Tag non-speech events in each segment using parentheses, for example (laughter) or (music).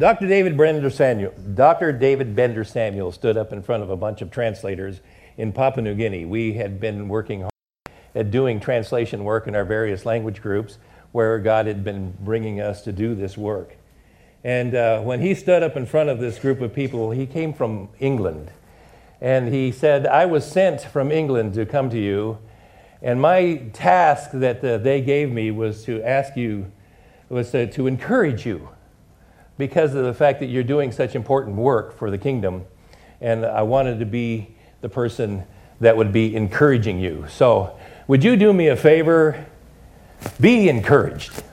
Dr. David Bender Samuel, Dr. David Bender Samuel stood up in front of a bunch of translators in Papua New Guinea. We had been working hard at doing translation work in our various language groups where God had been bringing us to do this work. And uh, when he stood up in front of this group of people, he came from England. And he said, I was sent from England to come to you. And my task that uh, they gave me was to ask you, was to, to encourage you because of the fact that you're doing such important work for the kingdom. And I wanted to be the person that would be encouraging you. So, would you do me a favor? Be encouraged.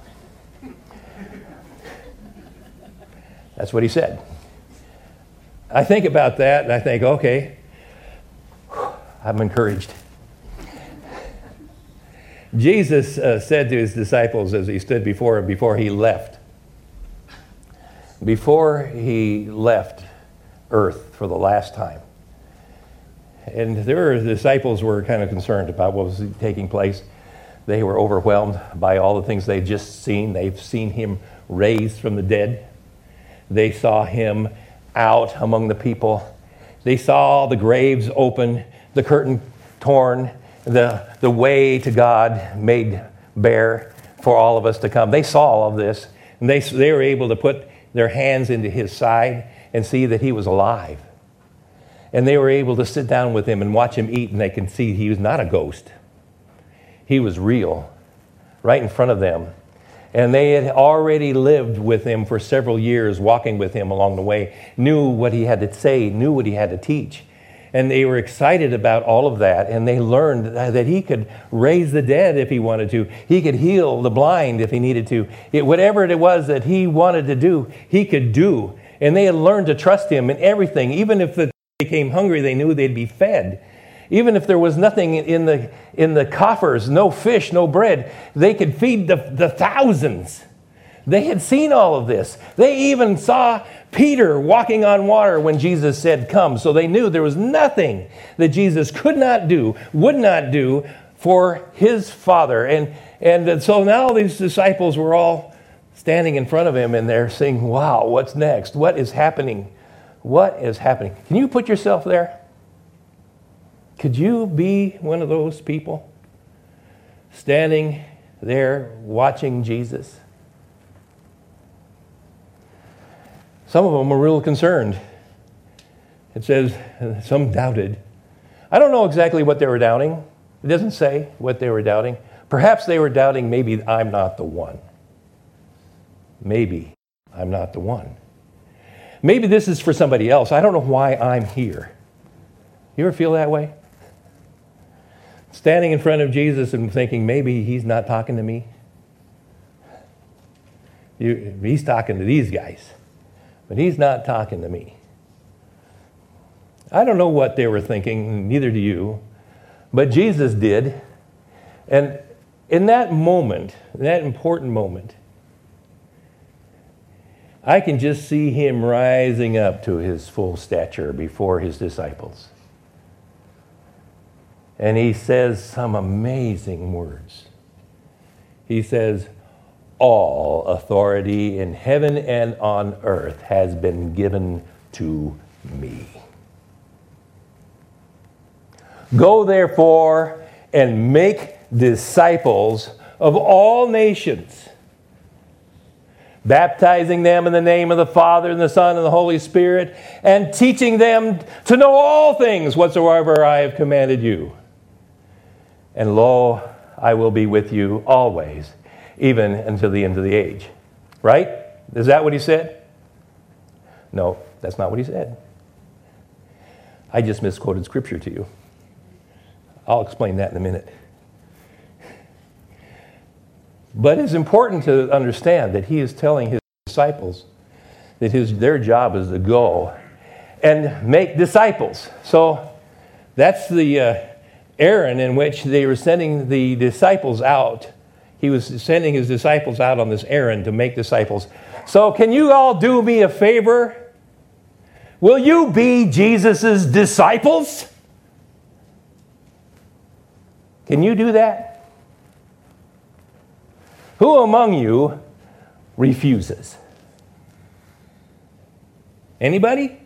That's what he said. I think about that and I think, okay, I'm encouraged. Jesus uh, said to his disciples as he stood before him, before he left, before he left earth for the last time. And their disciples were kind of concerned about what was taking place. They were overwhelmed by all the things they'd just seen. They've seen him raised from the dead. They saw him out among the people. They saw the graves open, the curtain torn, the, the way to God made bare for all of us to come. They saw all of this, and they, they were able to put their hands into his side and see that he was alive. And they were able to sit down with him and watch him eat, and they can see he was not a ghost. He was real, right in front of them. And they had already lived with him for several years, walking with him along the way, knew what he had to say, knew what he had to teach. And they were excited about all of that. And they learned that he could raise the dead if he wanted to. He could heal the blind if he needed to. It, whatever it was that he wanted to do, he could do. And they had learned to trust him in everything. Even if they became hungry, they knew they'd be fed. Even if there was nothing in the, in the coffers, no fish, no bread, they could feed the, the thousands. They had seen all of this. They even saw Peter walking on water when Jesus said, Come. So they knew there was nothing that Jesus could not do, would not do for his Father. And, and so now these disciples were all standing in front of him and they're saying, Wow, what's next? What is happening? What is happening? Can you put yourself there? Could you be one of those people standing there watching Jesus? Some of them were real concerned. It says some doubted. I don't know exactly what they were doubting. It doesn't say what they were doubting. Perhaps they were doubting maybe I'm not the one. Maybe I'm not the one. Maybe this is for somebody else. I don't know why I'm here. You ever feel that way? Standing in front of Jesus and thinking maybe he's not talking to me. You, he's talking to these guys but he's not talking to me. I don't know what they were thinking, neither do you, but Jesus did. And in that moment, that important moment, I can just see him rising up to his full stature before his disciples. And he says some amazing words. He says, All authority in heaven and on earth has been given to me. Go therefore and make disciples of all nations, baptizing them in the name of the Father and the Son and the Holy Spirit, and teaching them to know all things whatsoever I have commanded you. And lo, I will be with you always, even until the end of the age. Right? Is that what he said? No, that's not what he said. I just misquoted scripture to you. I'll explain that in a minute. But it's important to understand that he is telling his disciples that his, their job is to go and make disciples. So that's the uh, errand in which they were sending the disciples out. He was sending his disciples out on this errand to make disciples. So, can you all do me a favor? Will you be Jesus' disciples? Can you do that? Who among you refuses? Anybody?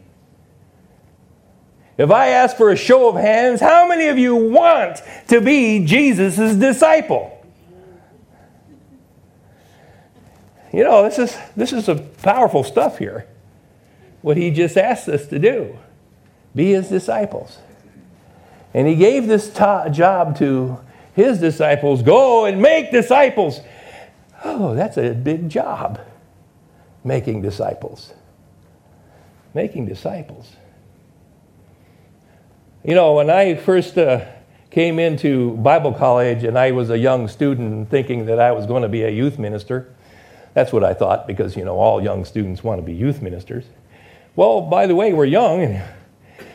If I ask for a show of hands, how many of you want to be Jesus' disciple? You know, this is, this is a powerful stuff here. What he just asked us to do be his disciples. And he gave this job to his disciples go and make disciples. Oh, that's a big job, making disciples. Making disciples. You know, when I first uh, came into Bible college and I was a young student thinking that I was going to be a youth minister, that's what I thought because, you know, all young students want to be youth ministers. Well, by the way, we're young and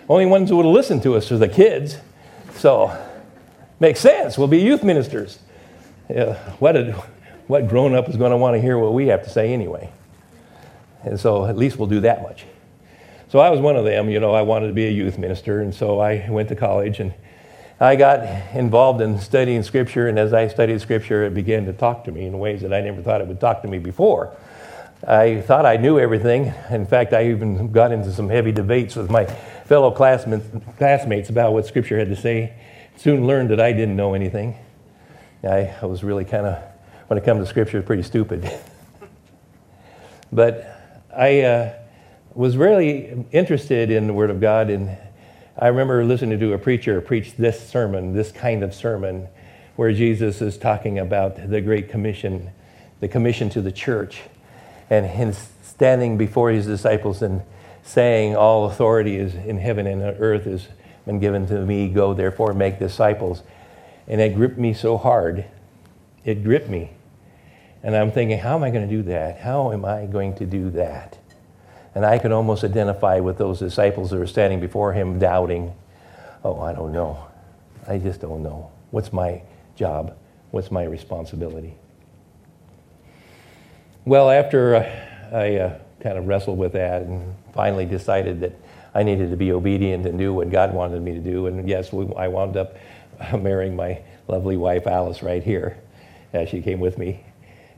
only ones who would listen to us are the kids. So, makes sense. We'll be youth ministers. Yeah, what, a, what grown up is going to want to hear what we have to say anyway? And so, at least we'll do that much. So, I was one of them. You know, I wanted to be a youth minister. And so, I went to college and I got involved in studying Scripture. And as I studied Scripture, it began to talk to me in ways that I never thought it would talk to me before. I thought I knew everything. In fact, I even got into some heavy debates with my fellow classmates about what Scripture had to say. Soon learned that I didn't know anything. I, was really kind of, when it comes to Scripture, pretty stupid. (laughs) but I uh, was really interested in the Word of God, and I remember listening to a preacher preach this sermon, this kind of sermon, where Jesus is talking about the Great Commission, the commission to the church, and him standing before his disciples and saying, All authority is in heaven and on earth has been given to me. Go therefore make disciples. And it gripped me so hard. It gripped me. And I'm thinking, how am I going to do that? How am I going to do that? And I could almost identify with those disciples that were standing before him, doubting, oh, I don't know. I just don't know. What's my job? What's my responsibility? Well, after I uh, kind of wrestled with that and finally decided that I needed to be obedient and do what God wanted me to do. And yes, we, I wound up (laughs) marrying my lovely wife, Alice, right here. Uh, she came with me.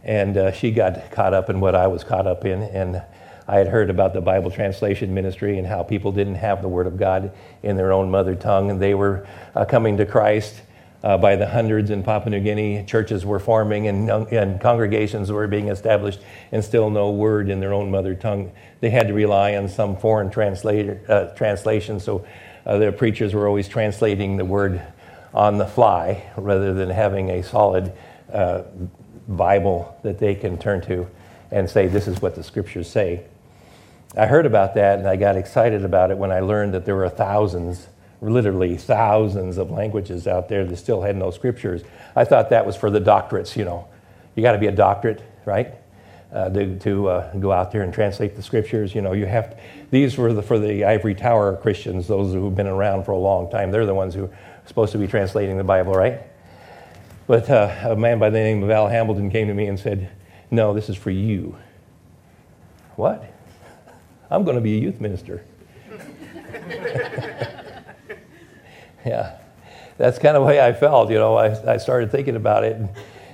And uh, she got caught up in what I was caught up in. And I had heard about the Bible translation ministry and how people didn't have the Word of God in their own mother tongue. And they were uh, coming to Christ uh, by the hundreds in Papua New Guinea. Churches were forming and, and congregations were being established, and still no word in their own mother tongue. They had to rely on some foreign translator, uh, translation, so uh, their preachers were always translating the word on the fly rather than having a solid uh, Bible that they can turn to and say, This is what the scriptures say. I heard about that and I got excited about it when I learned that there were thousands literally thousands of languages out there that still had no scriptures. I thought that was for the doctorates, you know. You got to be a doctorate, right? Uh, to, to uh, go out there and translate the scriptures. You know, you have to, these were the, for the ivory tower Christians, those who've been around for a long time. They're the ones who are supposed to be translating the Bible, right? But uh, a man by the name of Al Hamilton came to me and said, "No, this is for you." What? I'm going to be a youth minister. (laughs) yeah, that's kind of the way I felt. You know, I, I started thinking about it. And,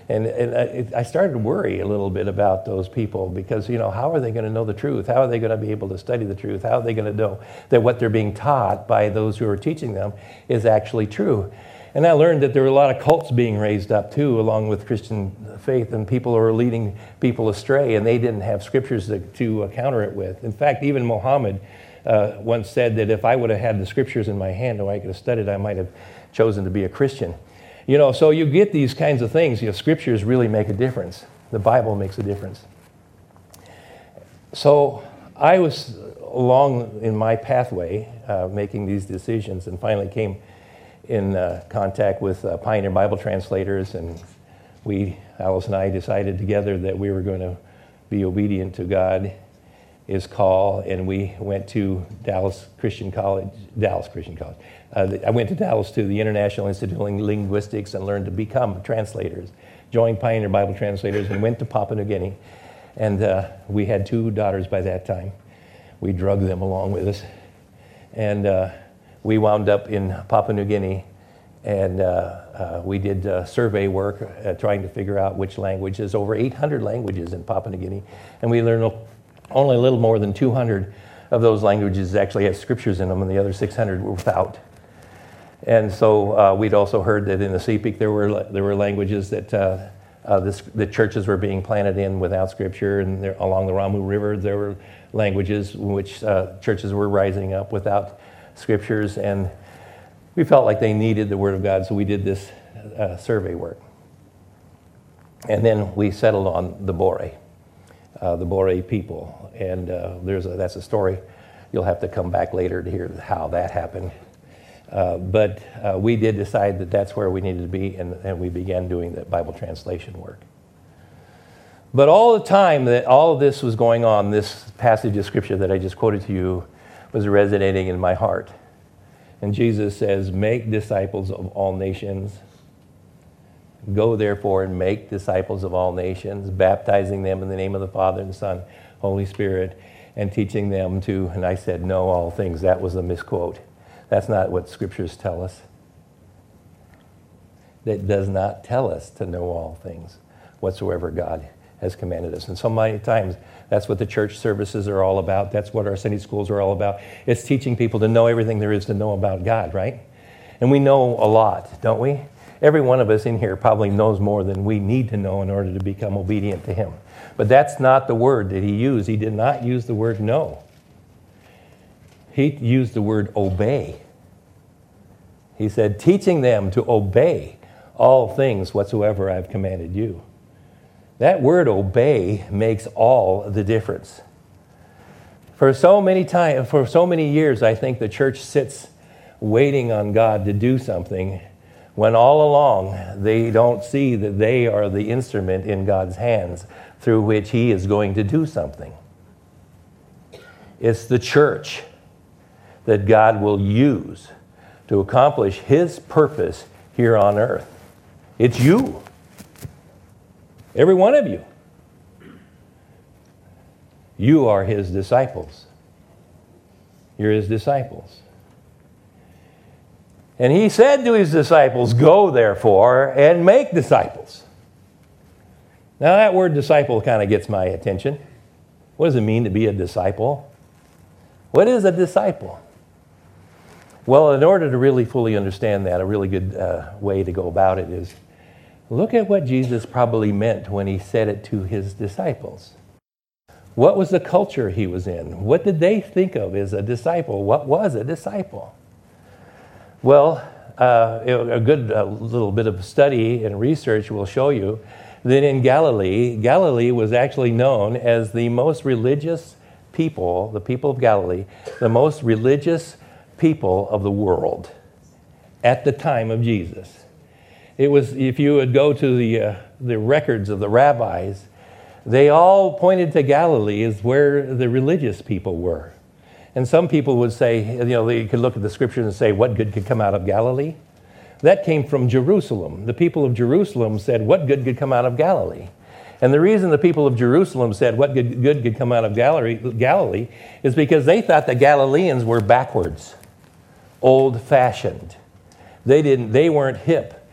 and, and I, I started to worry a little bit about those people because, you know, how are they going to know the truth? How are they going to be able to study the truth? How are they going to know that what they're being taught by those who are teaching them is actually true? And I learned that there were a lot of cults being raised up too, along with Christian faith, and people were leading people astray, and they didn't have scriptures to, to counter it with. In fact, even Muhammad uh, once said that if I would have had the scriptures in my hand or I could have studied, I might have chosen to be a Christian. You know, so you get these kinds of things. You know, scriptures really make a difference. The Bible makes a difference. So I was along in my pathway uh, making these decisions and finally came in uh, contact with uh, Pioneer Bible translators, and we, Alice and I, decided together that we were going to be obedient to God, His call, and we went to Dallas Christian College, Dallas Christian College, uh, I went to Dallas to the International Institute of Linguistics and learned to become translators. Joined Pioneer Bible Translators and went to Papua New Guinea. And uh, we had two daughters by that time. We drug them along with us. And uh, we wound up in Papua New Guinea and uh, uh, we did uh, survey work trying to figure out which languages. Over 800 languages in Papua New Guinea, and we learned only a little more than 200 of those languages actually have scriptures in them, and the other 600 were without. And so uh, we'd also heard that in the Sepik there were, there were languages that uh, uh, this, the churches were being planted in without scripture, and there, along the Ramu River there were languages in which uh, churches were rising up without scriptures, and we felt like they needed the Word of God, so we did this uh, survey work. And then we settled on the Bore, uh, the Bore people, and there's a, that's a story. You'll have to come back later to hear how that happened. Uh, but uh, we did decide that that's where we needed to be, and, and we began doing the Bible translation work. But all the time that all of this was going on, this passage of scripture that I just quoted to you was resonating in my heart. And Jesus says, Make disciples of all nations. Go therefore and make disciples of all nations, baptizing them in the name of the Father and the Son, Holy Spirit, and teaching them to, and I said, know all things. That was a misquote. That's not what scriptures tell us. That does not tell us to know all things whatsoever God has commanded us. And so many times, that's what the church services are all about. That's what our Sunday schools are all about. It's teaching people to know everything there is to know about God, right? And we know a lot, don't we? Every one of us in here probably knows more than we need to know in order to become obedient to Him. But that's not the word that He used. He did not use the word know he used the word obey. He said, teaching them to obey all things whatsoever I've commanded you. That word obey makes all the difference. For so many time, for so many years, I think the church sits waiting on God to do something when all along they don't see that they are the instrument in God's hands through which He is going to do something. It's the church that God will use to accomplish His purpose here on earth. It's you, every one of you. You are His disciples. You're His disciples. And He said to His disciples, Go therefore and make disciples. Now, that word disciple kind of gets my attention. What does it mean to be a disciple? What is a disciple? Well, in order to really fully understand that, a really good uh, way to go about it is look at what Jesus probably meant when he said it to his disciples. What was the culture he was in? What did they think of as a disciple? What was a disciple? Well, uh, a good uh, little bit of study and research will show you that in Galilee, Galilee was actually known as the most religious people, the people of Galilee, the most religious people of the world at the time of Jesus. It was, if you would go to the, uh, the records of the rabbis, they all pointed to Galilee as where the religious people were. And some people would say, you know, they could look at the scriptures and say, what good could come out of Galilee? That came from Jerusalem. The people of Jerusalem said, what good could come out of Galilee? And the reason the people of Jerusalem said what good, good could come out of Galilee, Galilee is because they thought the Galileans were backwards, old fashioned. They, didn't, they weren't hip.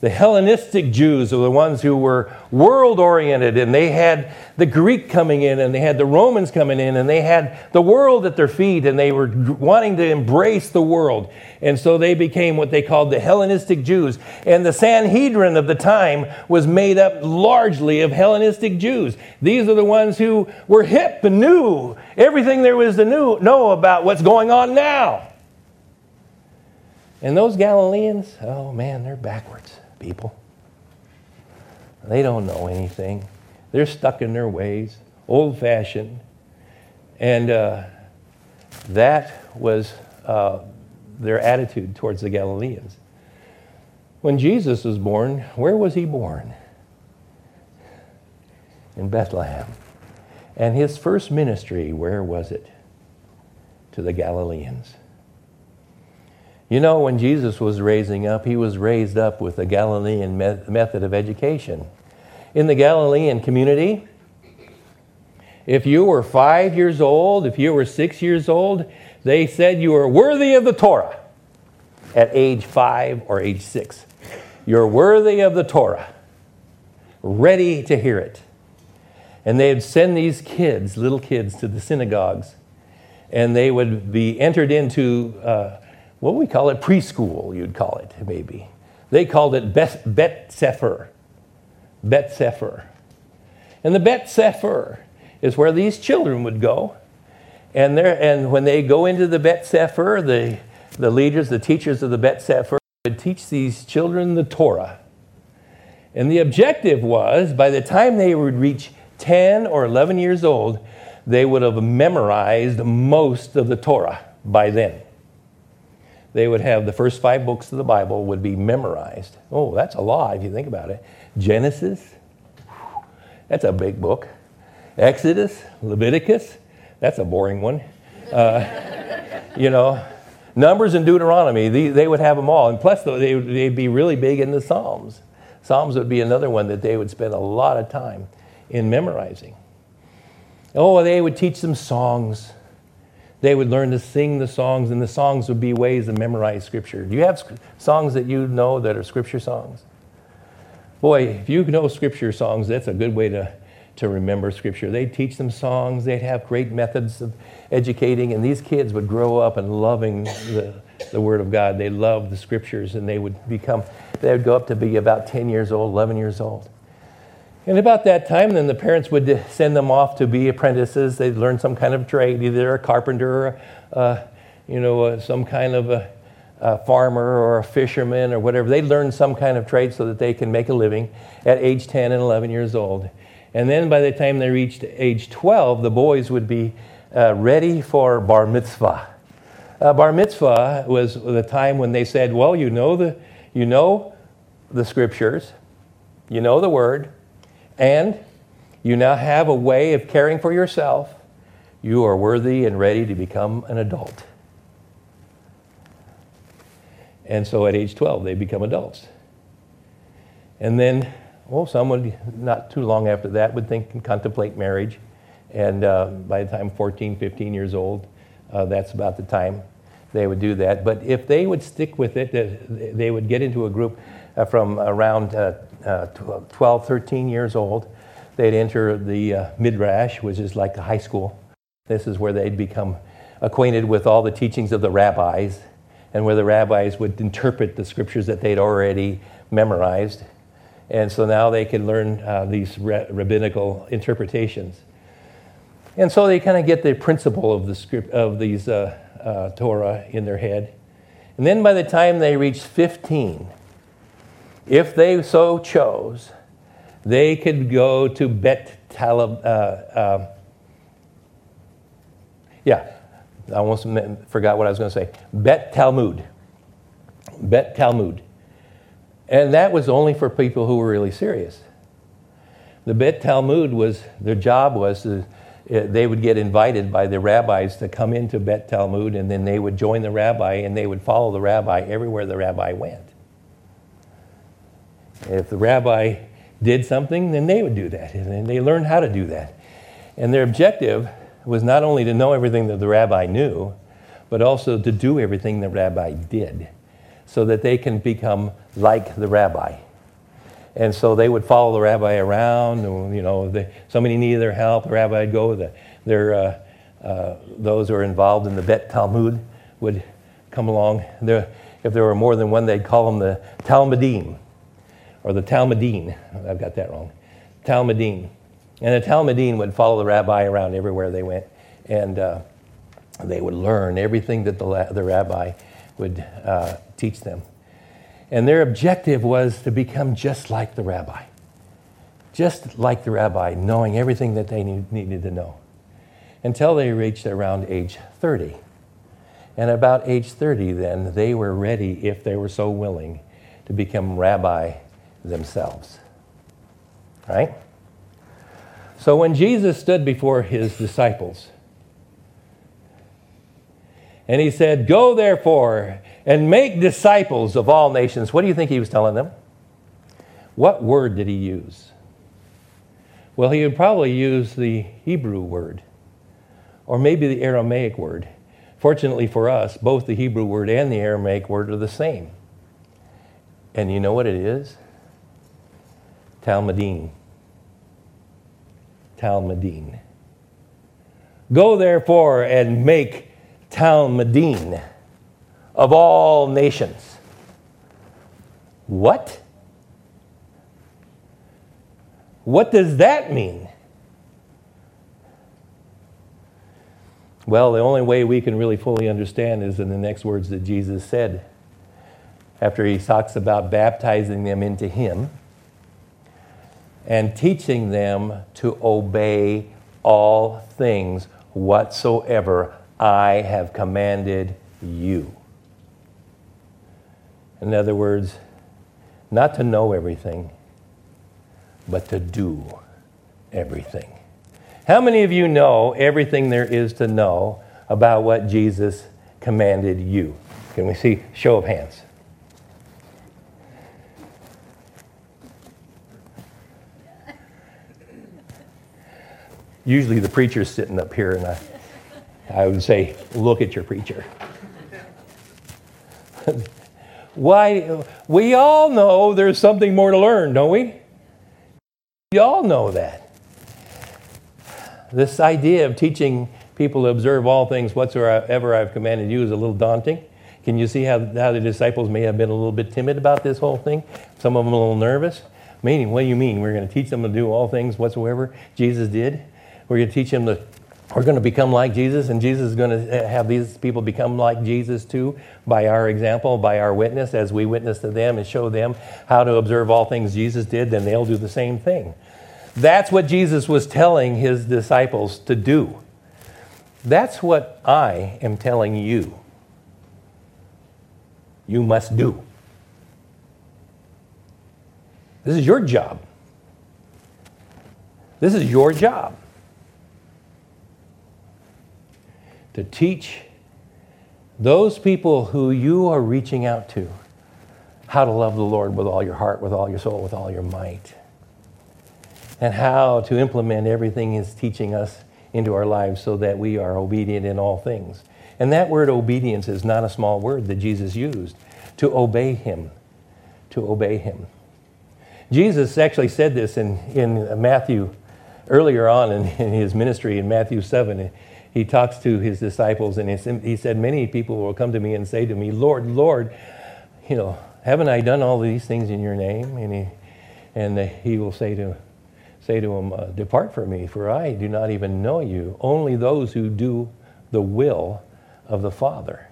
The Hellenistic Jews are the ones who were world oriented, and they had the Greek coming in, and they had the Romans coming in, and they had the world at their feet, and they were wanting to embrace the world. And so they became what they called the Hellenistic Jews. And the Sanhedrin of the time was made up largely of Hellenistic Jews. These are the ones who were hip and knew everything there was to know about what's going on now. And those Galileans, oh man, they're backwards people. They don't know anything. They're stuck in their ways, old fashioned. And uh, that was uh, their attitude towards the Galileans. When Jesus was born, where was he born? In Bethlehem. And his first ministry, where was it? To the Galileans. You know, when Jesus was raising up, he was raised up with the Galilean me- method of education. In the Galilean community, if you were five years old, if you were six years old, they said you were worthy of the Torah at age five or age six. You're worthy of the Torah, ready to hear it. And they'd send these kids, little kids, to the synagogues, and they would be entered into. Uh, what we call it, preschool, you'd call it, maybe. They called it Bet, Bet Sefer. Bet Sefer. And the Bet Sefer is where these children would go. And, and when they go into the Bet Sefer, the, the leaders, the teachers of the Bet Sefer, would teach these children the Torah. And the objective was by the time they would reach 10 or 11 years old, they would have memorized most of the Torah by then they would have the first five books of the Bible would be memorized. Oh, that's a lot if you think about it. Genesis, that's a big book. Exodus, Leviticus, that's a boring one. Uh, you know, Numbers and Deuteronomy, they, they would have them all. And plus, they, they'd be really big in the Psalms. Psalms would be another one that they would spend a lot of time in memorizing. Oh, they would teach them songs they would learn to sing the songs, and the songs would be ways to memorize Scripture. Do you have songs that you know that are Scripture songs? Boy, if you know Scripture songs, that's a good way to, to remember Scripture. They'd teach them songs, they'd have great methods of educating, and these kids would grow up and loving the, the Word of God. They loved the Scriptures, and they would become, they would go up to be about 10 years old, 11 years old. And about that time, then the parents would send them off to be apprentices. They'd learn some kind of trade, either a carpenter or, uh, you know, uh, some kind of a, a, farmer or a fisherman or whatever. They'd learn some kind of trade so that they can make a living at age 10 and 11 years old. And then by the time they reached age 12, the boys would be uh, ready for bar mitzvah. Uh, bar mitzvah was the time when they said, well, you know the, you know the scriptures, you know the word, and you now have a way of caring for yourself. You are worthy and ready to become an adult. And so at age 12, they become adults. And then, well, someone not too long after that would think and contemplate marriage. And uh, by the time 14, 15 years old, uh, that's about the time they would do that. But if they would stick with it, they would get into a group uh, from around uh, uh, 12, 13 years old. They'd enter the midrash, which is like a high school. This is where they'd become acquainted with all the teachings of the rabbis and where the rabbis would interpret the scriptures that they'd already memorized. And so now they could learn uh, these rabbinical interpretations. And so they kind of get the principle of the script of these uh, uh, Torah in their head. And then by the time they reach 15, if they so chose, they could go to Bet Talib. Uh, uh, yeah, I almost forgot what I was going to say. Bet Talmud. Bet Talmud. And that was only for people who were really serious. The Bet Talmud was, their job was to, uh, they would get invited by the rabbis to come into Bet Talmud, and then they would join the rabbi and they would follow the rabbi everywhere the rabbi went. If the rabbi did something, then they would do that. And they learned how to do that. And their objective was not only to know everything that the rabbi knew, but also to do everything the rabbi did so that they can become like the rabbi. And so they would follow the rabbi around. You know, they, somebody needed their help, the rabbi would go. The, their, uh, uh, those who are involved in the Bet Talmud would come along. There, if there were more than one, they'd call them the Talmudim or the Talmudine. I've got that wrong. Talmudine. And the Talmudine would follow the rabbi around everywhere they went. And uh, they would learn everything that the, the rabbi would uh, teach them. And their objective was to become just like the rabbi. Just like the rabbi, knowing everything that they need, needed to know. Until they reached around age 30. And about age 30, then, they were ready, if they were so willing, to become rabbi themselves. Right? So when Jesus stood before his disciples, and he said, Go therefore and make disciples of all nations. What do you think he was telling them? What word did he use? Well, he would probably use the Hebrew word, or maybe the Aramaic word. Fortunately for us, both the Hebrew word and the Aramaic word are the same. And you know what it is? Talmudim. Talmudim. Go therefore and make Talmudim of all nations. What? What does that mean? Well, the only way we can really fully understand is in the next words that Jesus said after he talks about baptizing them into Him and teaching them to obey all things whatsoever I have commanded you. In other words, not to know everything, but to do everything. How many of you know everything there is to know about what Jesus commanded you? Can we see show of hands? Usually the preacher's sitting up here, and I, I would say, Look at your preacher. (laughs) Why? We all know there's something more to learn, don't we? We all know that. This idea of teaching people to observe all things whatsoever I've commanded you is a little daunting. Can you see how, how the disciples may have been a little bit timid about this whole thing? Some of them a little nervous. Meaning, what do you mean? We're going to teach them to do all things whatsoever Jesus did? We're going to teach them to, we're going to become like Jesus, and Jesus is going to have these people become like Jesus too by our example, by our witness, as we witness to them and show them how to observe all things Jesus did, then they'll do the same thing. That's what Jesus was telling his disciples to do. That's what I am telling you. You must do. This is your job. This is your job. To teach those people who you are reaching out to how to love the Lord with all your heart, with all your soul, with all your might and how to implement everything He's teaching us into our lives so that we are obedient in all things. And that word obedience is not a small word that Jesus used to obey Him. To obey Him. Jesus actually said this in, in Matthew earlier on in, in his ministry in Matthew 7. He talks to his disciples and he said, Many people will come to me and say to me, Lord, Lord, you know, haven't I done all these things in your name? And he, and he will say to say to him, uh, Depart from me, for I do not even know you. Only those who do the will of the Father.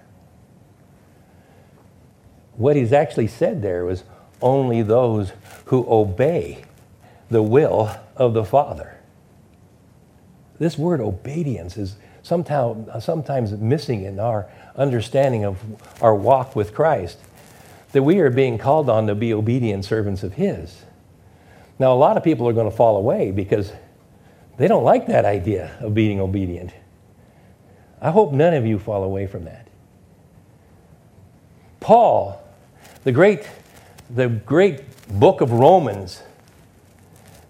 What he's actually said there was only those who obey the will of the Father. This word obedience is somehow, sometimes missing in our understanding of our walk with Christ, that we are being called on to be obedient servants of His. Now, a lot of people are going to fall away because they don't like that idea of being obedient. I hope none of you fall away from that. Paul, the great, the great book of Romans,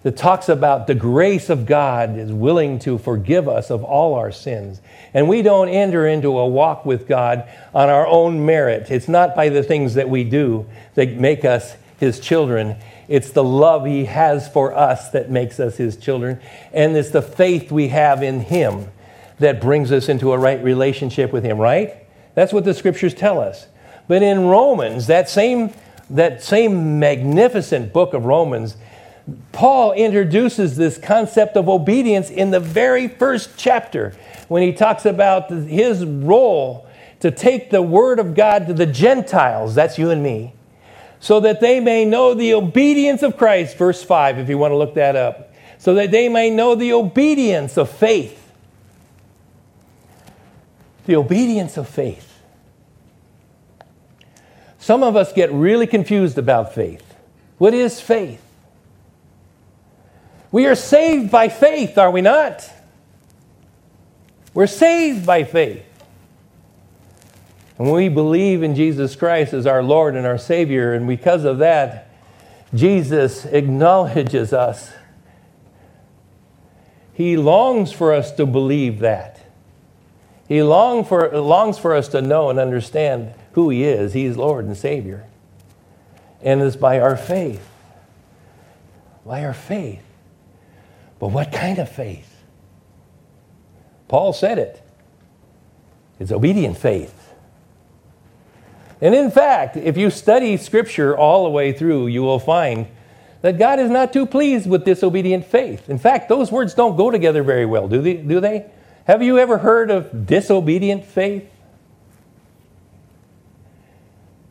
that talks about the grace of God is willing to forgive us of all our sins. And we don't enter into a walk with God on our own merit. It's not by the things that we do that make us His children. It's the love He has for us that makes us His children. And it's the faith we have in Him that brings us into a right relationship with Him, right? That's what the scriptures tell us. But in Romans, that same, that same magnificent book of Romans, Paul introduces this concept of obedience in the very first chapter when he talks about his role to take the word of God to the Gentiles, that's you and me, so that they may know the obedience of Christ, verse 5, if you want to look that up, so that they may know the obedience of faith. The obedience of faith. Some of us get really confused about faith. What is faith? We are saved by faith, are we not? We're saved by faith. And we believe in Jesus Christ as our Lord and our Savior, and because of that, Jesus acknowledges us. He longs for us to believe that. He long for, longs for us to know and understand who He is. He is Lord and Savior. And it's by our faith. By our faith. But what kind of faith? Paul said it. It's obedient faith. And in fact, if you study Scripture all the way through, you will find that God is not too pleased with disobedient faith. In fact, those words don't go together very well, do they? Do they? Have you ever heard of disobedient faith?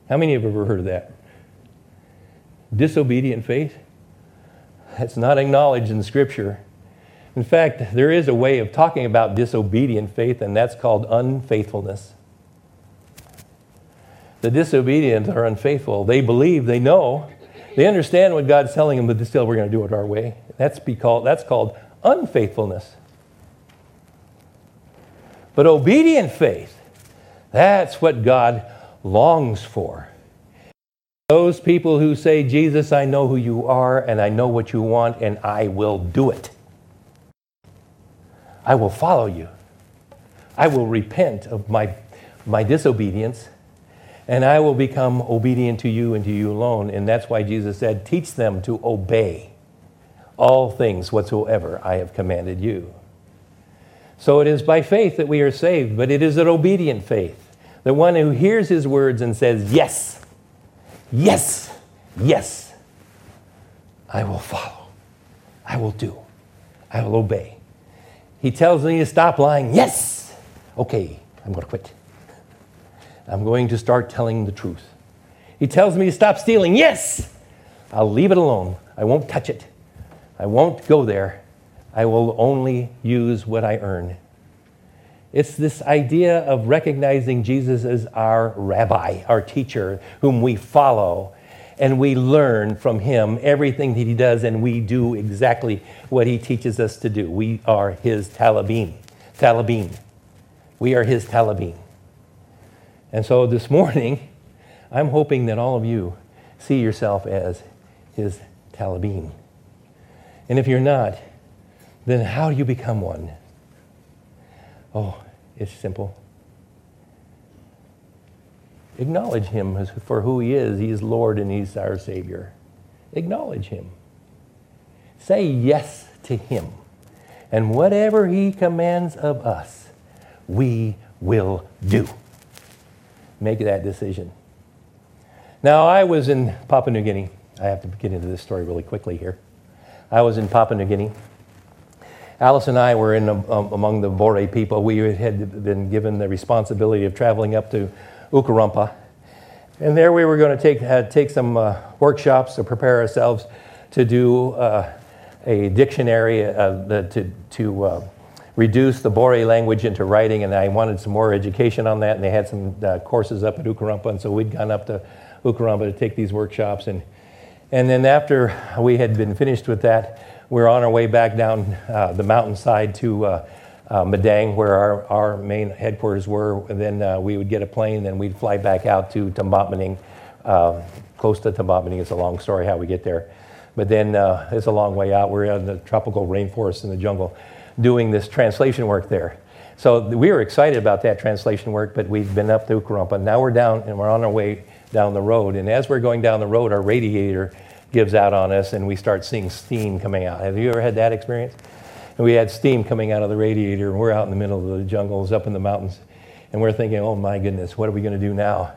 How many have ever heard of that? Disobedient faith? That's not acknowledged in Scripture. In fact, there is a way of talking about disobedient faith, and that's called unfaithfulness. The disobedient are unfaithful. They believe, they know, they understand what God's telling them, but still we're going to do it our way. That's, called, that's called unfaithfulness. But obedient faith, that's what God longs for. Those people who say, Jesus, I know who you are, and I know what you want, and I will do it. I will follow you. I will repent of my, my disobedience, and I will become obedient to you and to you alone. And that's why Jesus said, Teach them to obey all things whatsoever I have commanded you. So it is by faith that we are saved, but it is an obedient faith. The one who hears his words and says, Yes, yes, yes, I will follow, I will do, I will obey. He tells me to stop lying. Yes, okay, I'm going to quit. I'm going to start telling the truth. He tells me to stop stealing. Yes, I'll leave it alone. I won't touch it. I won't go there. I will only use what I earn. It's this idea of recognizing Jesus as our rabbi, our teacher, whom we follow, and we learn from him everything that he does, and we do exactly what he teaches us to do. We are his talabim. Talabim. We are his talabim. And so this (laughs) morning, I'm hoping that all of you see yourself as his talabim. And if you're not, then how do you become one? Oh, it's simple. Acknowledge Him for who He is. He is Lord and He's our Savior. Acknowledge Him. Say yes to Him. And whatever He commands of us, we will do. Make that decision. Now, I was in Papua New Guinea. I have to get into this story really quickly here. I was in Papua New Guinea Alice and I were in um, among the Bore people. We had been given the responsibility of traveling up to Ukarumpa. And there we were going to take, uh, take some uh, workshops to prepare ourselves to do uh, a dictionary uh, to, to uh, reduce the Bore language into writing. And I wanted some more education on that. And they had some uh, courses up at Ukarumpa. And so we'd gone up to Ukarumpa to take these workshops. And, and then after we had been finished with that, we are on our way back down uh, the mountainside to uh, uh, Madang, where our, our main headquarters were. And then uh, we would get a plane, then we'd fly back out to Tambatmaning, uh, close to Tambatmaning. It's a long story how we get there. But then uh, it's a long way out. We're in the tropical rainforest in the jungle doing this translation work there. So we were excited about that translation work, but we've been up to Ukarumpa. Now we're down and we're on our way down the road. And as we're going down the road, our radiator gives out on us and we start seeing steam coming out. Have you ever had that experience? And we had steam coming out of the radiator, and we're out in the middle of the jungles, up in the mountains, and we're thinking, oh my goodness, what are we going to do now?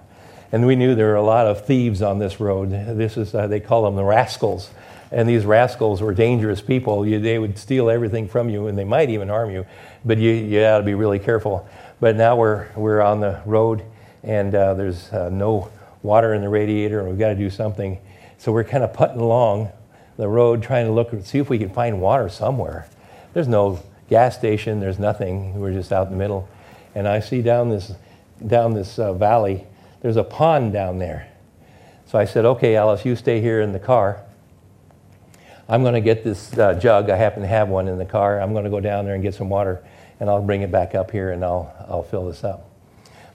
And we knew there were a lot of thieves on this road. This is, uh, they call them the rascals. And these rascals were dangerous people. You, they would steal everything from you, and they might even harm you. But you, you got to be really careful. But now we're, we're on the road, and uh, there's uh, no water in the radiator, and we've got to do something. So we're kind of putting along the road, trying to look and see if we can find water somewhere. There's no gas station, there's nothing. We're just out in the middle. And I see down this, down this uh, valley, there's a pond down there. So I said, okay, Alice, you stay here in the car. I'm going to get this uh, jug. I happen to have one in the car. I'm going to go down there and get some water, and I'll bring it back up here and I'll, I'll fill this up.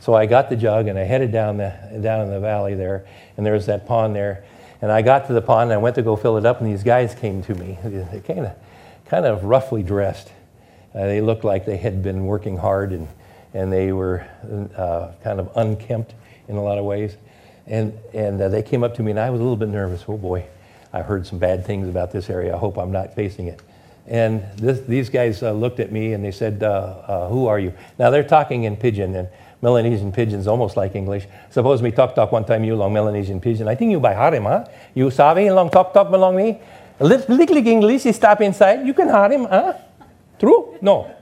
So I got the jug and I headed down, the, down in the valley there, and there was that pond there. And I got to the pond and I went to go fill it up, and these guys came to me. They kind of kind of roughly dressed. Uh, they looked like they had been working hard and, and they were uh, kind of unkempt in a lot of ways. And, and uh, they came up to me, and I was a little bit nervous. Oh boy, I heard some bad things about this area. I hope I'm not facing it. And this, these guys uh, looked at me and they said, uh, uh, Who are you? Now they're talking in pidgin, and Melanesian pidgin is almost like English. Suppose me talk talk one time you long Melanesian pidgin. I think you by harim, huh? You sabi long talk talk along me? Little English, he stop inside. You can hurt him, huh? True? No. (laughs)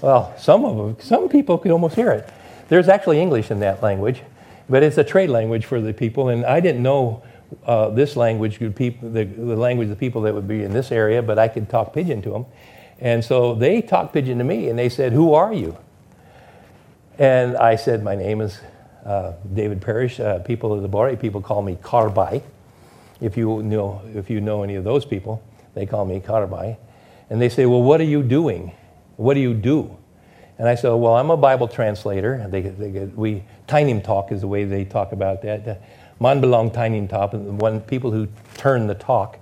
Well, some of them, some people could almost hear it. There's actually English in that language, but it's a trade language for the people, and I didn't know uh, this language, people, the, the language of the people that would be in this area, but I could talk pidgin to them. And so they talked pidgin to me, and they said, Who are you? And I said, My name is uh, David Parrish. Uh, people of the Bore, people call me Karbai. If you know, if you know any of those people, they call me Karabai. And they say, Well, what are you doing? What do you do? And I said, Well, I'm a Bible translator. They, they we, Tainim talk is the way they talk about that. Man belong Tainim talk, and one people who turn the talk.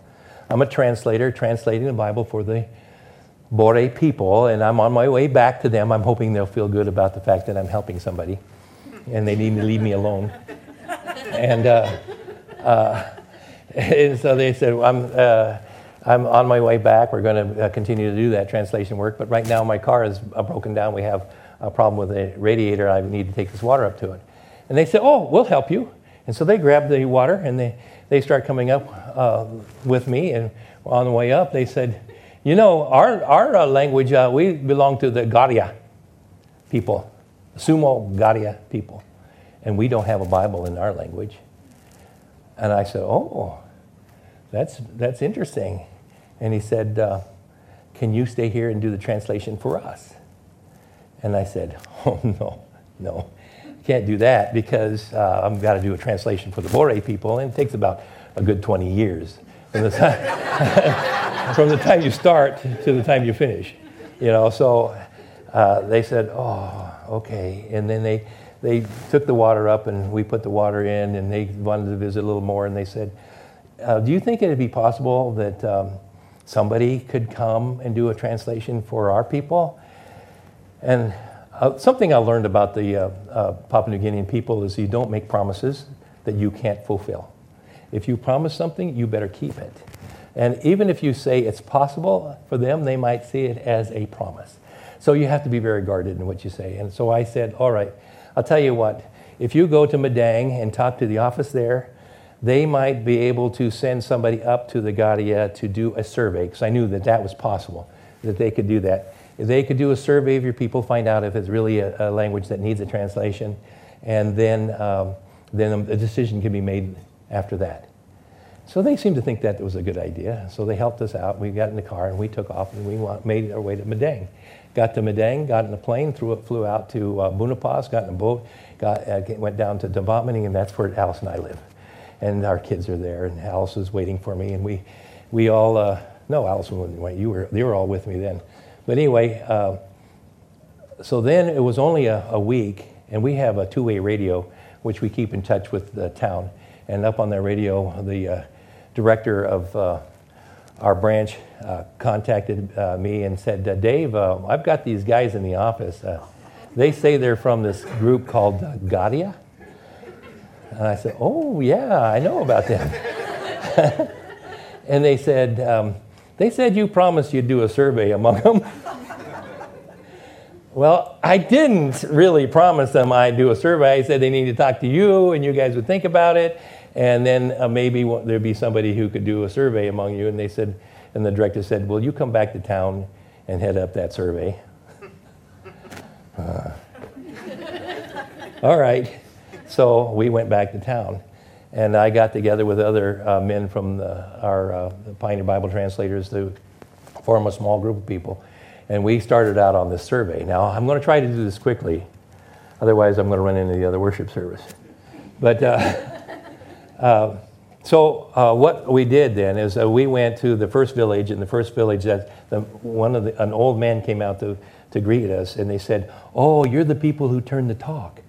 I'm a translator, translating the Bible for the Bore people, and I'm on my way back to them. I'm hoping they'll feel good about the fact that I'm helping somebody, and they need to leave me alone. And uh, uh, (laughs) and so they said, I'm, uh, I'm on my way back. We're going to uh, continue to do that translation work. But right now, my car is uh, broken down. We have a problem with the radiator. I need to take this water up to it. And they said, Oh, we'll help you. And so they grabbed the water and they, they start coming up uh, with me. And on the way up, they said, You know, our, our uh, language, uh, we belong to the Garia people, Sumo Garia people. And we don't have a Bible in our language. And I said, Oh, that's, that's interesting. And he said, uh, Can you stay here and do the translation for us? And I said, (laughs) Oh, no, no. Can't do that because uh, I've got to do a translation for the Bore people, and it takes about a good 20 years from the time, (laughs) from the time you start to the time you finish. You know, so uh, they said, Oh, okay. And then they, they took the water up and we put the water in, and they wanted to visit a little more, and they said, uh, Do you think it'd be possible that um, somebody could come and do a translation for our people? And uh, something I learned about the uh, uh Papua New Guinean people is you don't make promises that you can't fulfill. If you promise something, you better keep it. And even if you say it's possible for them, they might see it as a promise. So you have to be very guarded in what you say. And so I said, All right, I'll tell you what, if you go to Madang and talk to the office there, they might be able to send somebody up to the Garia to do a survey, because I knew that that was possible, that they could do that. They could do a survey of your people, find out if it's really a, a language that needs a translation, and then, um, then a decision can be made after that. So they seemed to think that was a good idea. So they helped us out. We got in the car and we took off and we made our way to Madang. Got to Madang, got in a plane, threw, flew out to uh, got in a boat, got, uh, went down to Dambotmani, and that's where Alice and I live. And our kids are there, and Alice was waiting for me, and we, we all, uh, no, Alice wait. You were, you were all with me then. But anyway, uh, so then it was only a, a week, and we have a two-way radio, which we keep in touch with the town. And up on that radio, the uh, director of uh, our branch uh, contacted uh, me and said, uh, Dave, uh, I've got these guys in the office. Uh, they say they're from this group called uh, Garia. And I said, Oh, yeah, I know about them. (laughs) and they said, um, They said you promised you'd do a survey among them. (laughs) well, I didn't really promise them I'd do a survey. I said they need to talk to you and you guys would think about it. And then uh, maybe there'd be somebody who could do a survey among you. And they said, and the director said, Will you come back to town and head up that survey? (laughs) Uh, all right. So we went back to town. And I got together with other uh, men from the, our uh, Pioneer Bible translators to form a small group of people. And we started out on this survey. Now, I'm going to try to do this quickly. Otherwise, I'm going to run into the other worship service. But (laughs) uh, so uh, what we did then is uh, we went to the first village. In the first village, that the, one of the, an old man came out to, to greet us, and they said, "Oh, you're the people who turned the talk."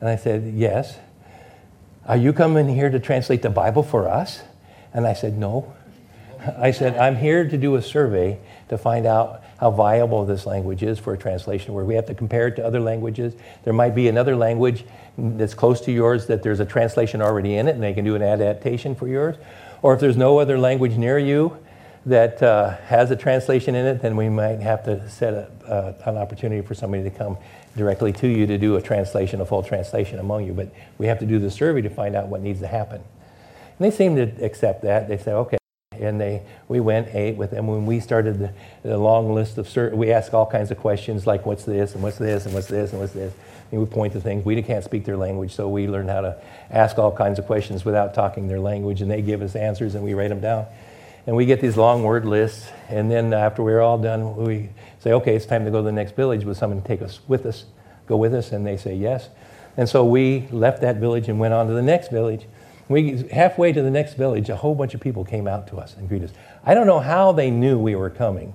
And I said, "Yes." Are you coming here to translate the Bible for us? And I said, No. I said, I'm here to do a survey to find out how viable this language is for a translation where we have to compare it to other languages. There might be another language that's close to yours that there's a translation already in it and they can do an adaptation for yours. Or if there's no other language near you that uh, has a translation in it, then we might have to set a, uh, an opportunity for somebody to come directly to you to do a translation, a full translation among you. But we have to do the survey to find out what needs to happen. And they seem to accept that. They say, okay. And they, we went, ate with them. When we started the, the long list of, sur- we asked all kinds of questions like, what's this, and what's this, and what's this, and what's this. And we point to things. We can't speak their language, so we learned how to ask all kinds of questions without talking their language, and they give us answers, and we write them down. And we get these long word lists, and then after we're all done, we say, okay, it's time to go to the next village. Will someone to take us with us, go with us? And they say yes. And so we left that village and went on to the next village. We, halfway to the next village, a whole bunch of people came out to us and greeted us. I don't know how they knew we were coming,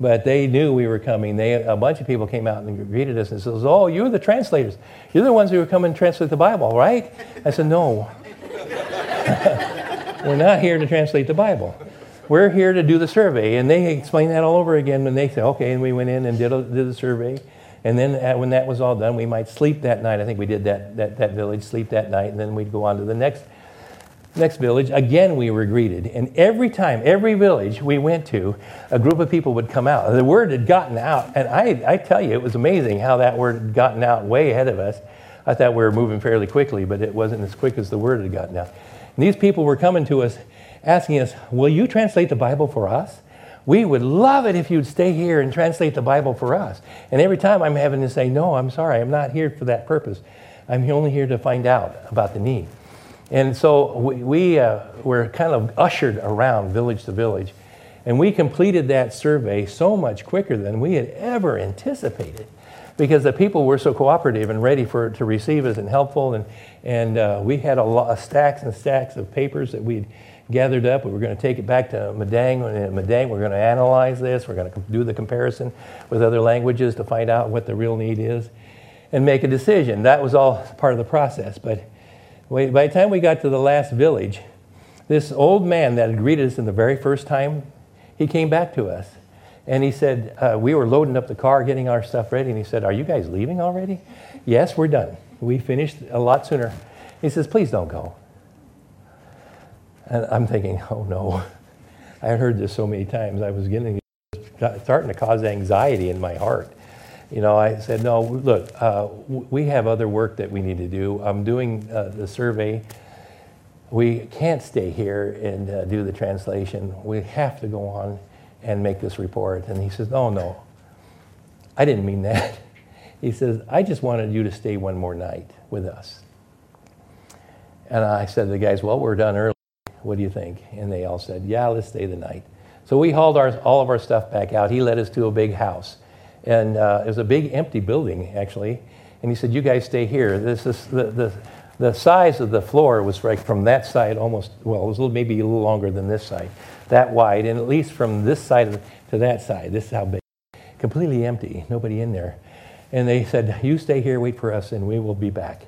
but they knew we were coming. They, a bunch of people came out and greeted us and says, "Oh, you're the translators. You're the ones who are coming to translate the Bible, right?" I said, "No, (laughs) we're not here to translate the Bible. We're here to do the survey." And they explained that all over again. And they said, "Okay," and we went in and did, a, did the survey. And then uh, when that was all done, we might sleep that night. I think we did that, that, that village, sleep that night, and then we'd go on to the next next village, again we were greeted. And every time, every village we went to, a group of people would come out. The word had gotten out. And I, I tell you, it was amazing how that word had gotten out way ahead of us. I thought we were moving fairly quickly, but it wasn't as quick as the word had gotten out. And these people were coming to us asking us, Will you translate the Bible for us? We would love it if you'd stay here and translate the Bible for us. And every time I'm having to say, No, I'm sorry, I'm not here for that purpose. I'm only here to find out about the need. And so we, we uh, were kind of ushered around village to village. And we completed that survey so much quicker than we had ever anticipated because the people were so cooperative and ready for, to receive us and helpful. And, and uh, we had a lot of stacks and stacks of papers that we'd gathered up. We were going to take it back to Madang. And at Madang, we're going to analyze this. We're going to do the comparison with other languages to find out what the real need is and make a decision. That was all part of the process. But by the time we got to the last village, this old man that had greeted us in the very first time, he came back to us. And he said, uh, We were loading up the car, getting our stuff ready. And he said, Are you guys leaving already? yes, we're done. We finished a lot sooner. He says, Please don't go. And I'm thinking, Oh no. (laughs) I had heard this so many times. I was getting starting to cause anxiety in my heart. You know, I said, no, look, uh, we have other work that we need to do. I'm doing uh, the survey. We can't stay here and uh, do the translation. We have to go on and make this report. And he says, oh, no, I didn't mean that. (laughs) He says, I just wanted you to stay one more night with us. And I said to the guys, well, we're done early. What do you think? And they all said, yeah, let's stay the night. So we hauled our, all of our stuff back out. He led us to a big house. And uh, it was a big empty building, actually. And he said, You guys stay here. This is the, the, the size of the floor was like from that side almost, well, it was maybe a little longer than this side, that wide. And at least from this side to that side, this is how big. Completely empty, nobody in there. And they said, You stay here, wait for us, and we will be back.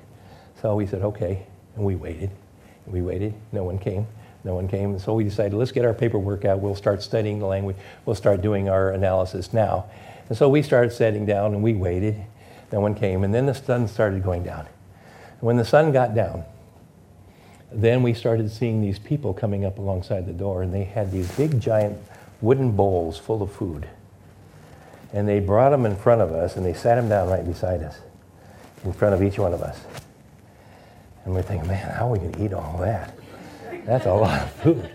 So we said, Okay. And we waited. And we waited. No one came. No one came. So we decided, let's get our paperwork out. We'll start studying the language. We'll start doing our analysis now. And so we started sitting down and we waited. No one came. And then the sun started going down. When the sun got down, then we started seeing these people coming up alongside the door, and they had these big, giant wooden bowls full of food. And they brought them in front of us, and they sat them down right beside us, in front of each one of us. And we're thinking, man, how are we going to eat all that? That's a lot of food.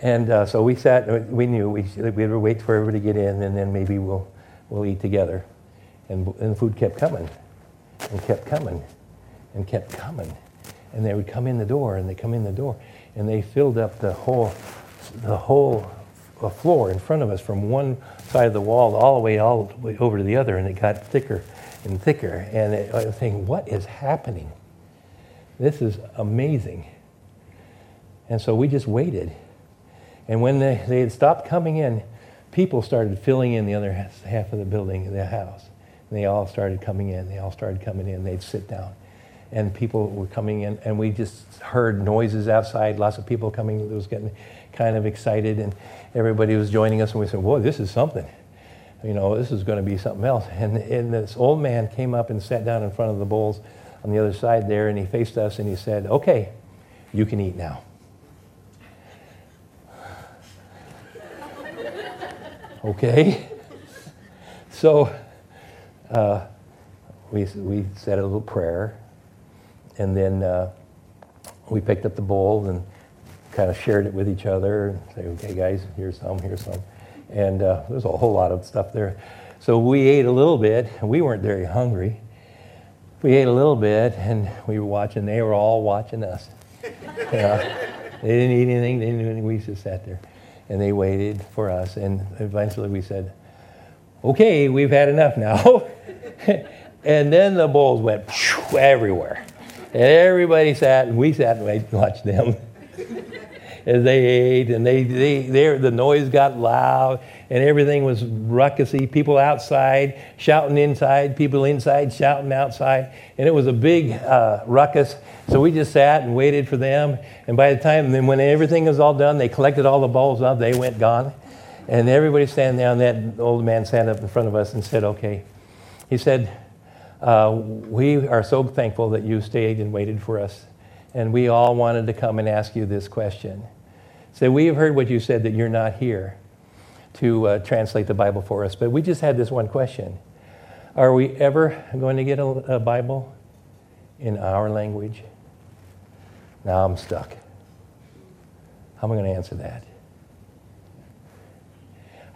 And uh, so we sat, we knew we, we would wait for everybody to get in, and then maybe we'll, we'll eat together. And, and food kept coming, and kept coming, and kept coming. And they would come in the door and they come in the door and they filled up the whole the whole uh, floor in front of us from one side of the wall all the way all the way over to the other and it got thicker and thicker. And it, I was thinking what is happening? This is amazing. And so we just waited. And when they, they had stopped coming in people started filling in the other half of the building the house and they all started coming in they all started coming in they'd sit down and people were coming in, and we just heard noises outside. Lots of people coming. It was getting kind of excited, and everybody was joining us. And we said, "Whoa, this is something! You know, this is going to be something else." (laughs) And, and this old man came up and sat down in front of the bowls on the other side there, and he faced us and he said, "Okay, you can eat now." Okay, (laughs) so uh, we we said a little prayer and then uh, we picked up the bowl and kind of shared it with each other and say, okay, guys, here's some, here's some. And uh, there's a whole lot of stuff there. So we ate a little bit. We weren't very hungry. We ate a little bit and we were watching. They were all watching us. (laughs) they didn't eat anything. They didn't anything. We just sat there. And they waited for us. And eventually we said, okay, we've had enough now. (laughs) and then the bowls went everywhere. And everybody sat, and we sat and watched them (laughs) as they ate, and they, they, they, the noise got loud, and everything was ruckusy. People outside shouting inside, people inside shouting outside, and it was a big uh, ruckus. So we just sat and waited for them. And by the time, then when everything was all done, they collected all the balls up, they went gone. And everybody standing there, and that old man sat up in front of us and said, Okay. He said, uh, we are so thankful that you stayed and waited for us. And we all wanted to come and ask you this question. Say, so we have heard what you said that you're not here to uh, translate the Bible for us, but we just had this one question. Are we ever going to get a, a Bible in our language? Now I'm stuck. How am I going to answer that?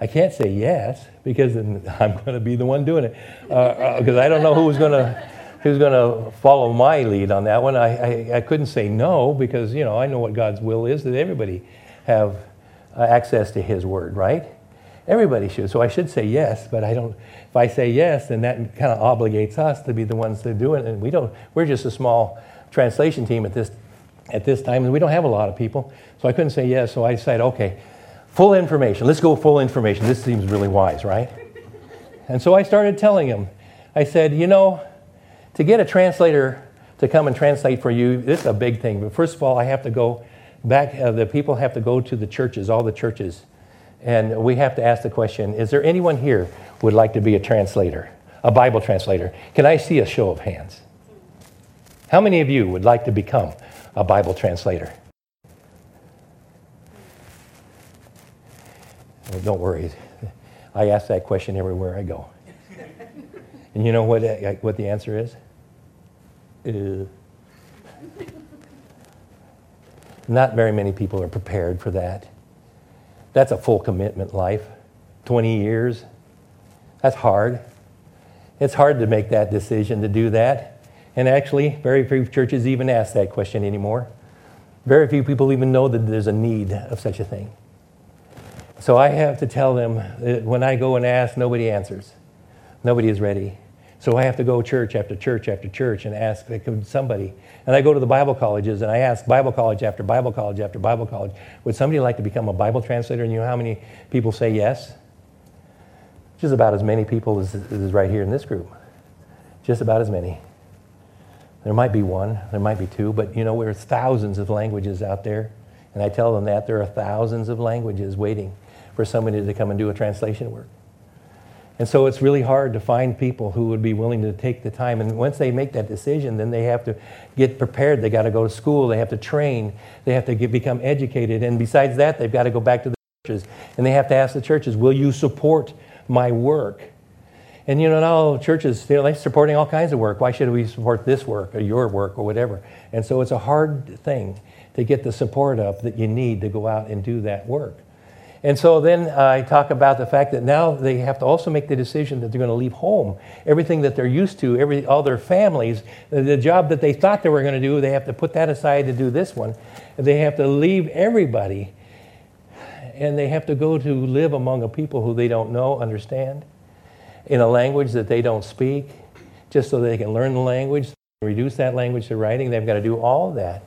I can't say yes because then (laughs) I'm going to be the one doing it because uh, uh I don't know who's going to who's going to follow my lead on that one. I, I, I, couldn't say no because you know I know what God's will is that everybody have uh, access to His Word, right? Everybody should. So I should say yes, but I don't. If I say yes, then that kind of obligates us to be the ones to do it, and we don't. We're just a small translation team at this at this time, and we don't have a lot of people. So I couldn't say yes. So I decided, okay Full information. Let's go full information. This seems really wise, right? (laughs) And so I started telling him, I said, you know, to get a translator to come and translate for you, this is a big thing. But first of all, I have to go back, uh, the people have to go to the churches, all the churches, and we have to ask the question is there anyone here would like to be a translator, a Bible translator? Can I see a show of hands? How many of you would like to become a Bible translator? Well, don't worry. I ask that question everywhere I go. (laughs) and you know what, uh, what the answer is? Uh, not very many people are prepared for that. That's a full commitment life. 20 years. That's hard. It's hard to make that decision to do that. And actually, very few churches even ask that question anymore. Very few people even know that there's a need of such a thing. So I have to tell them that when I go and ask, nobody answers. Nobody is ready. So I have to go church after church after church and ask somebody. And I go to the Bible colleges and I ask Bible college after Bible college after Bible college, would somebody like to become a Bible translator? And you know how many people say yes? Just about as many people as is right here in this group. Just about as many. There might be one, there might be two, but you know, there's thousands of languages out there And I tell them that there are thousands of languages waiting for somebody to come and do a translation work. And so it's really hard to find people who would be willing to take the time. And once they make that decision, then they have to get prepared. They got to go to school. They have to train. They have to get, become educated. And besides that, they've got to go back to the churches. And they have to ask the churches, will you support my work? And you know, now churches, you know, they're supporting all kinds of work. Why should we support this work or your work or whatever? And so it's a hard thing to get the support up that you need to go out and do that work. And so then I talk about the fact that now they have to also make the decision that they're going to leave home. Everything that they're used to, every, all their families, the, the job that they thought they were going to do, they have to put that aside to do this one. They have to leave everybody. And they have to go to live among a people who they don't know, understand, in a language that they don't speak, just so they can learn the language, reduce that language to writing. They've got to do all that.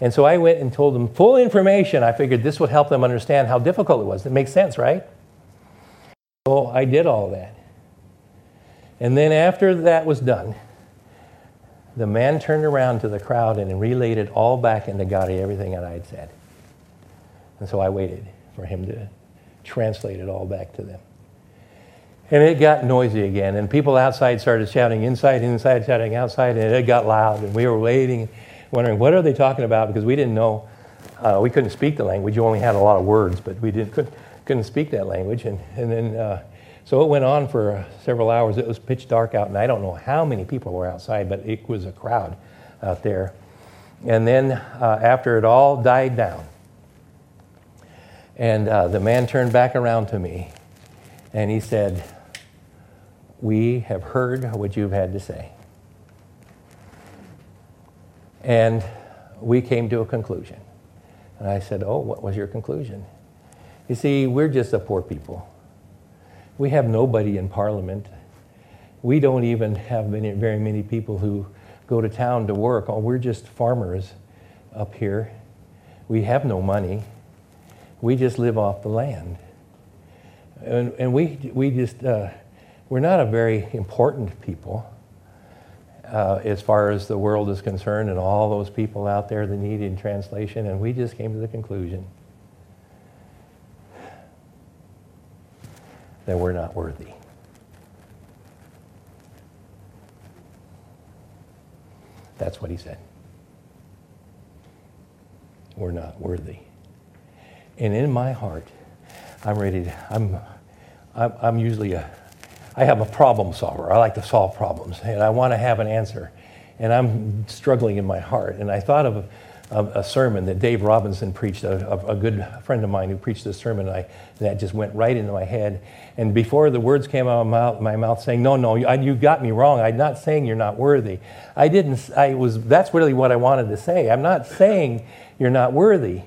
And so I went and told them full information. I figured this would help them understand how difficult it was. It makes sense, right? So I did all that. And then after that was done, the man turned around to the crowd and relayed it all back into Gotti, everything that I had said. And so I waited for him to translate it all back to them. And it got noisy again, and people outside started shouting inside, inside, shouting outside, and it got loud, and we were waiting wondering what are they talking about because we didn't know, uh, we couldn't speak the language. You only had a lot of words, but we didn't, couldn't, couldn't speak that language. And, and then, uh, so it went on for uh, several hours. It was pitch dark out, and I don't know how many people were outside, but it was a crowd out there. And then uh, after it all died down, and uh, the man turned back around to me and he said, We have heard what you've had to say. And we came to a conclusion. And I said, Oh, what was your conclusion? You see, we're just a poor people. We have nobody in Parliament. We don't even have many, very many people who go to town to work. Oh, we're just farmers up here. We have no money. We just live off the land. And, and we, we just, uh, we're not a very important people uh, as far as the world is concerned and all those people out there that needed translation. And we just came to the conclusion that we're not worthy. That's what he said. We're not worthy. And in my heart, I'm ready to, I'm, I'm, I'm usually a, I have a problem solver. I like to solve problems, and I want to have an answer. And I'm struggling in my heart. And I thought of a, a sermon that Dave Robinson preached, a, a, good friend of mine who preached this sermon, and I, that just went right into my head. And before the words came out of my mouth, my mouth saying, No, no, you got me wrong. I'm not saying you're not worthy. I didn't, I was, that's really what I wanted to say. I'm not saying you're not worthy.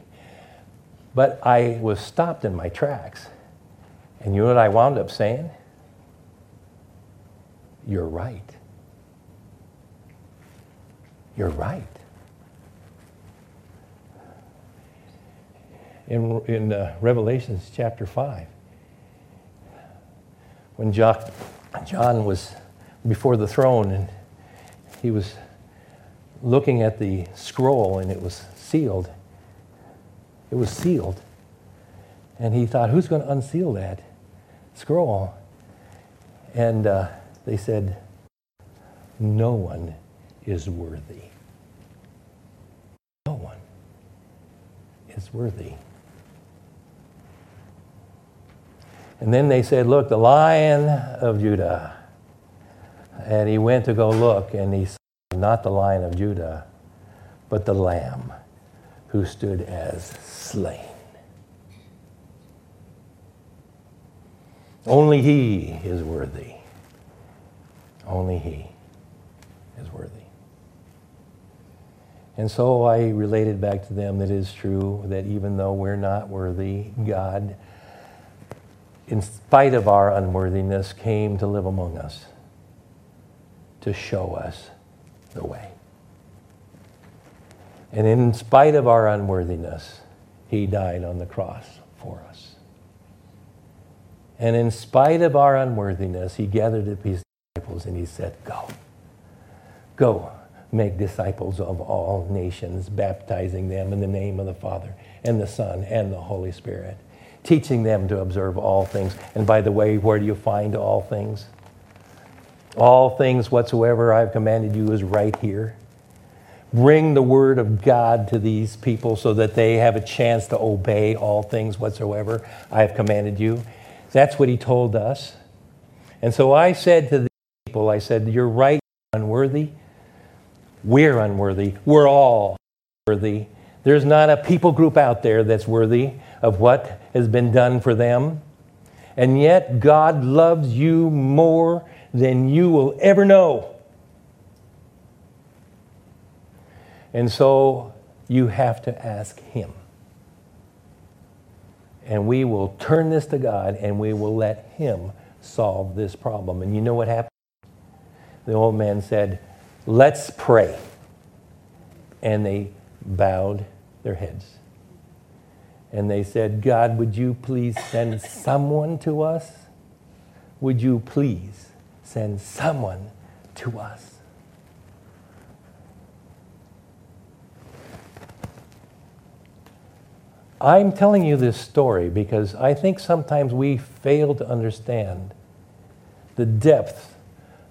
But I was stopped in my tracks. And you know what I wound up saying? You're right. You're right. In, in uh, Revelations chapter 5, when John, John was before the throne and he was looking at the scroll and it was sealed, it was sealed. And he thought, who's going to unseal that scroll? And uh, they said, No one is worthy. No one is worthy. And then they said, Look, the lion of Judah. And he went to go look, and he saw not the lion of Judah, but the lamb who stood as slain. Only he is worthy. Only He is worthy. And so I related back to them that it is true that even though we're not worthy, God, in spite of our unworthiness, came to live among us to show us the way. And in spite of our unworthiness, He died on the cross for us. And in spite of our unworthiness, He gathered disciples and he said, Go. Go. make disciples of all nations, baptizing them in the name of the Father and the Son and the Holy Spirit, teaching them to observe all things. And by the way, where do you find all things? All things whatsoever I've commanded you is right here. Bring the word of God to these people so that they have a chance to obey all things whatsoever I have commanded you. That's what he told us. And so I said to the people, I said, You're right, unworthy. We're unworthy. We're all worthy. There's not a people group out there that's worthy of what has been done for them. And yet, God loves you more than you will ever know. And so you have to ask Him. And we will turn this to God and we will let Him solve this problem. And you know what happened? The old man said, Let's pray. And they bowed their heads. And they said, God, would you please send someone to us? Would you please send someone to us? I'm telling you this story because I think sometimes we fail to understand the depth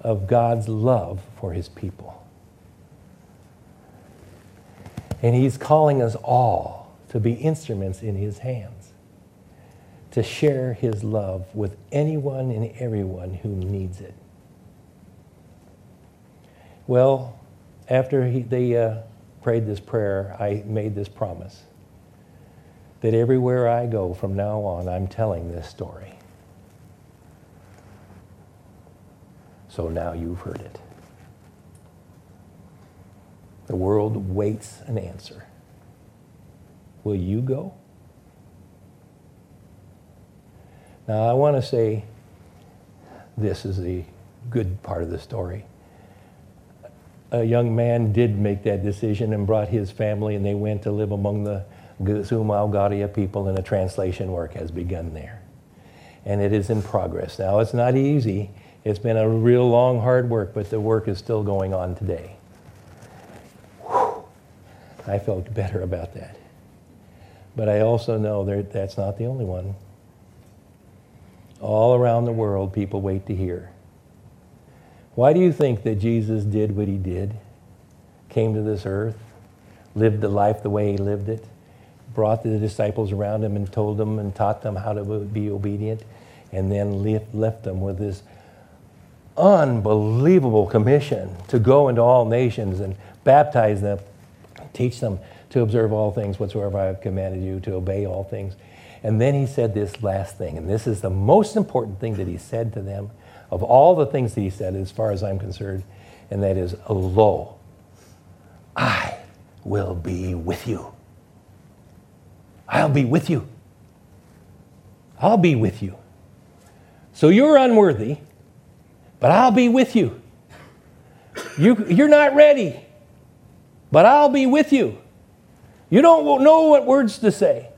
of God's love for his people. And he's calling us all to be instruments in his hands, to share his love with anyone and everyone who needs it. Well, after he, they uh, prayed this prayer, I made this promise that everywhere I go from now on, I'm telling this story. So now you've heard it. The world waits an answer. Will you go? Now, I want to say this is the good part of the story. A young man did make that decision and brought his family, and they went to live among the Sumal Garia people, and a translation work has begun there. And it is in progress. Now, it's not easy. It's been a real long, hard work, but the work is still going on today. Whew. I felt better about that. But I also know that that's not the only one. All around the world, people wait to hear. Why do you think that Jesus did what he did? Came to this earth, lived the life the way he lived it? brought the disciples around him and told them and taught them how to be obedient, and then left them with this unbelievable commission to go into all nations and baptize them, teach them to observe all things whatsoever I have commanded you, to obey all things. And then he said this last thing, and this is the most important thing that he said to them of all the things that he said, as far as I'm concerned, and that is, Lo, I will be with you I'll be with you. I'll be with you. So you're unworthy, but I'll be with you. you you're not ready, but I'll be with you. You don't know what words to say,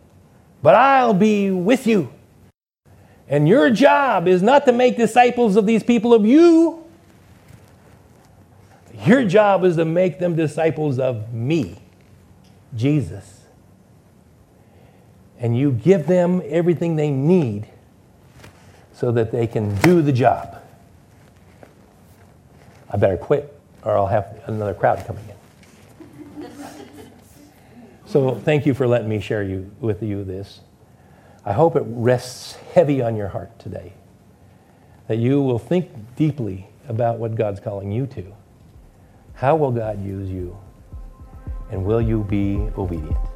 but I'll be with you. And your job is not to make disciples of these people of you. Your job is to make them disciples of me, Jesus and you give them everything they need so that they can do the job. I better quit or I'll have another crowd coming in. so thank you for letting me share you, with you this. I hope it rests heavy on your heart today, that you will think deeply about what God's calling you to. How will God use you? And will you be obedient?